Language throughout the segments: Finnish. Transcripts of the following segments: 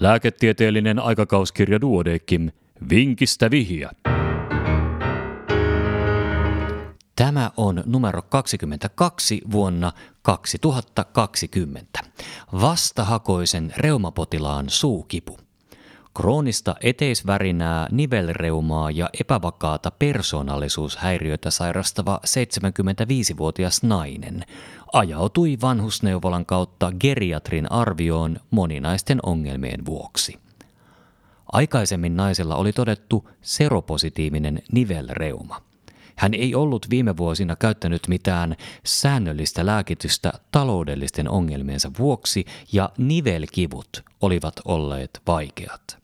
Lääketieteellinen aikakauskirja Duodekim. Vinkistä vihiä. Tämä on numero 22 vuonna 2020. Vastahakoisen reumapotilaan suukipu. Kroonista eteisvärinää, nivelreumaa ja epävakaata persoonallisuushäiriötä sairastava 75-vuotias nainen ajautui vanhusneuvolan kautta geriatrin arvioon moninaisten ongelmien vuoksi. Aikaisemmin naisella oli todettu seropositiivinen nivelreuma. Hän ei ollut viime vuosina käyttänyt mitään säännöllistä lääkitystä taloudellisten ongelmiensa vuoksi ja nivelkivut olivat olleet vaikeat.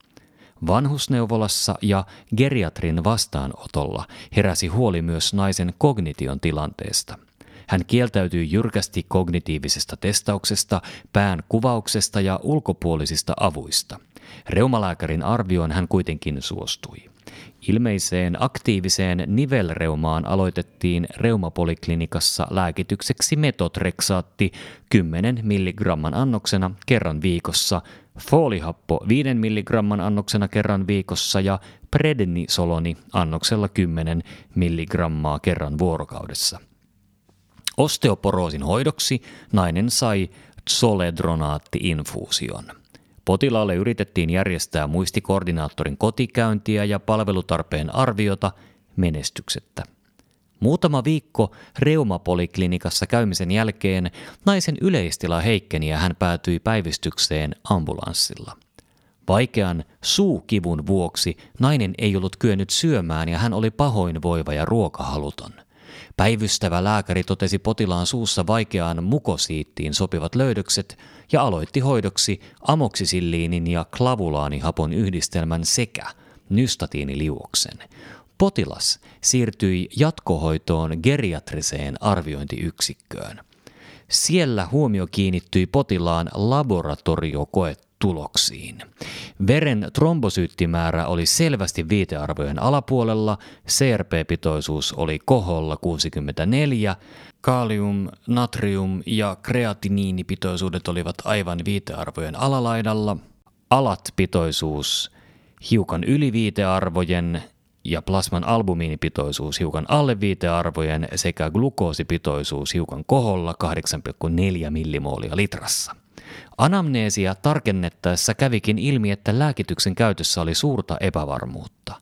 Vanhusneuvolassa ja geriatrin vastaanotolla heräsi huoli myös naisen kognition tilanteesta. Hän kieltäytyi jyrkästi kognitiivisesta testauksesta, pään kuvauksesta ja ulkopuolisista avuista. Reumalääkärin arvioon hän kuitenkin suostui. Ilmeiseen aktiiviseen nivelreumaan aloitettiin reumapoliklinikassa lääkitykseksi metotreksaatti 10 mg annoksena kerran viikossa, foolihappo 5 mg annoksena kerran viikossa ja prednisoloni annoksella 10 mg kerran vuorokaudessa. Osteoporoosin hoidoksi nainen sai zoledronaatti-infuusion. Potilaalle yritettiin järjestää muistikoordinaattorin kotikäyntiä ja palvelutarpeen arviota menestyksettä. Muutama viikko reumapoliklinikassa käymisen jälkeen naisen yleistila heikkeni ja hän päätyi päivystykseen ambulanssilla. Vaikean suukivun vuoksi nainen ei ollut kyennyt syömään ja hän oli pahoinvoiva ja ruokahaluton. Päivystävä lääkäri totesi potilaan suussa vaikeaan mukosiittiin sopivat löydökset ja aloitti hoidoksi amoksisilliinin ja klavulaanihapon yhdistelmän sekä nystatiiniliuoksen. Potilas siirtyi jatkohoitoon geriatriseen arviointiyksikköön. Siellä huomio kiinnittyi potilaan laboratoriokoet tuloksiin. Veren trombosyyttimäärä oli selvästi viitearvojen alapuolella, CRP-pitoisuus oli koholla 64, kalium, natrium ja kreatiniinipitoisuudet olivat aivan viitearvojen alalaidalla, alat-pitoisuus hiukan yli viitearvojen ja plasman albumiinipitoisuus hiukan alle viitearvojen sekä glukoosipitoisuus hiukan koholla 8,4 millimoolia litrassa. Anamneesia tarkennettaessa kävikin ilmi, että lääkityksen käytössä oli suurta epävarmuutta.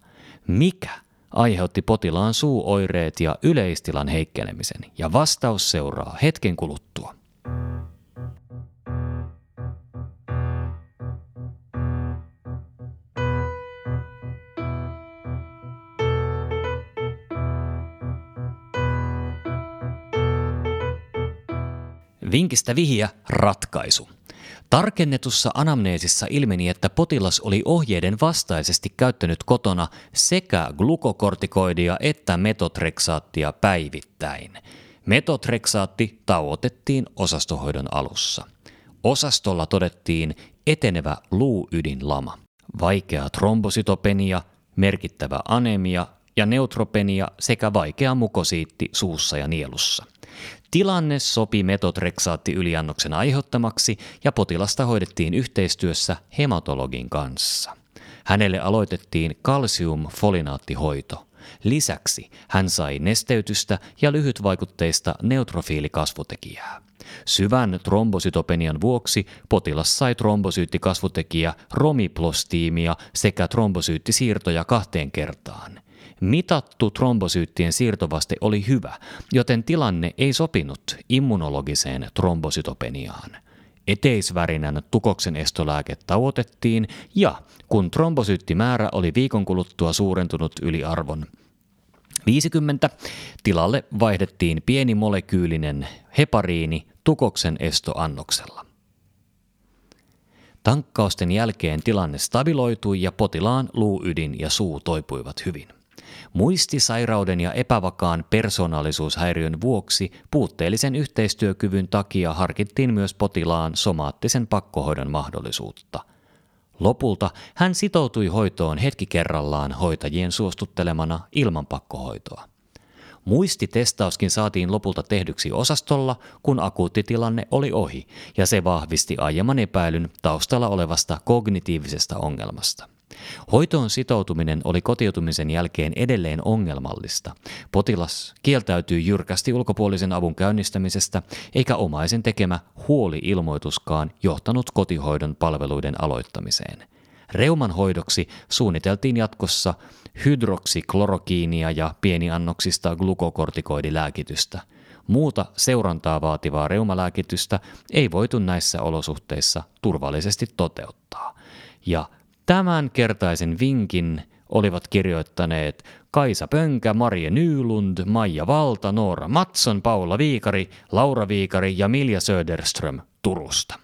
Mikä aiheutti potilaan suuoireet ja yleistilan heikkenemisen? Ja vastaus seuraa hetken kuluttua. Vinkistä vihiä ratkaisu. Tarkennetussa anamneesissa ilmeni, että potilas oli ohjeiden vastaisesti käyttänyt kotona sekä glukokortikoidia että metotreksaattia päivittäin. Metotreksaatti tauotettiin osastohoidon alussa. Osastolla todettiin etenevä luuydinlama, vaikea trombosytopenia, merkittävä anemia ja neutropenia sekä vaikea mukosiitti suussa ja nielussa. Tilanne sopi metotreksaatti yliannoksen aiheuttamaksi ja potilasta hoidettiin yhteistyössä hematologin kanssa. Hänelle aloitettiin kalsiumfolinaattihoito. Lisäksi hän sai nesteytystä ja lyhytvaikutteista neutrofiilikasvutekijää. Syvän trombosytopenian vuoksi potilas sai trombosyyttikasvutekijä romiplostiimia sekä trombosyyttisiirtoja kahteen kertaan. Mitattu trombosyyttien siirtovaste oli hyvä, joten tilanne ei sopinut immunologiseen trombosytopeniaan. Eteisvärinän tukoksen estolääke tauotettiin ja kun trombosyyttimäärä oli viikon kuluttua suurentunut yli arvon 50, tilalle vaihdettiin pieni molekyylinen hepariini tukoksen estoannoksella. Tankkausten jälkeen tilanne stabiloitui ja potilaan luuydin ja suu toipuivat hyvin. Muistisairauden ja epävakaan persoonallisuushäiriön vuoksi puutteellisen yhteistyökyvyn takia harkittiin myös potilaan somaattisen pakkohoidon mahdollisuutta. Lopulta hän sitoutui hoitoon hetki kerrallaan hoitajien suostuttelemana ilman pakkohoitoa. Muistitestauskin saatiin lopulta tehdyksi osastolla, kun akuuttitilanne oli ohi, ja se vahvisti aiemman epäilyn taustalla olevasta kognitiivisesta ongelmasta. Hoitoon sitoutuminen oli kotiutumisen jälkeen edelleen ongelmallista. Potilas kieltäytyi jyrkästi ulkopuolisen avun käynnistämisestä, eikä omaisen tekemä huoli-ilmoituskaan johtanut kotihoidon palveluiden aloittamiseen. Reuman hoidoksi suunniteltiin jatkossa hydroksiklorokiinia ja pieniannoksista glukokortikoidilääkitystä. Muuta seurantaa vaativaa reumalääkitystä ei voitu näissä olosuhteissa turvallisesti toteuttaa. Ja Tämän kertaisen vinkin olivat kirjoittaneet Kaisa Pönkä, Marie Nylund, Maija Valta, Noora Matson, Paula Viikari, Laura Viikari ja Milja Söderström Turusta.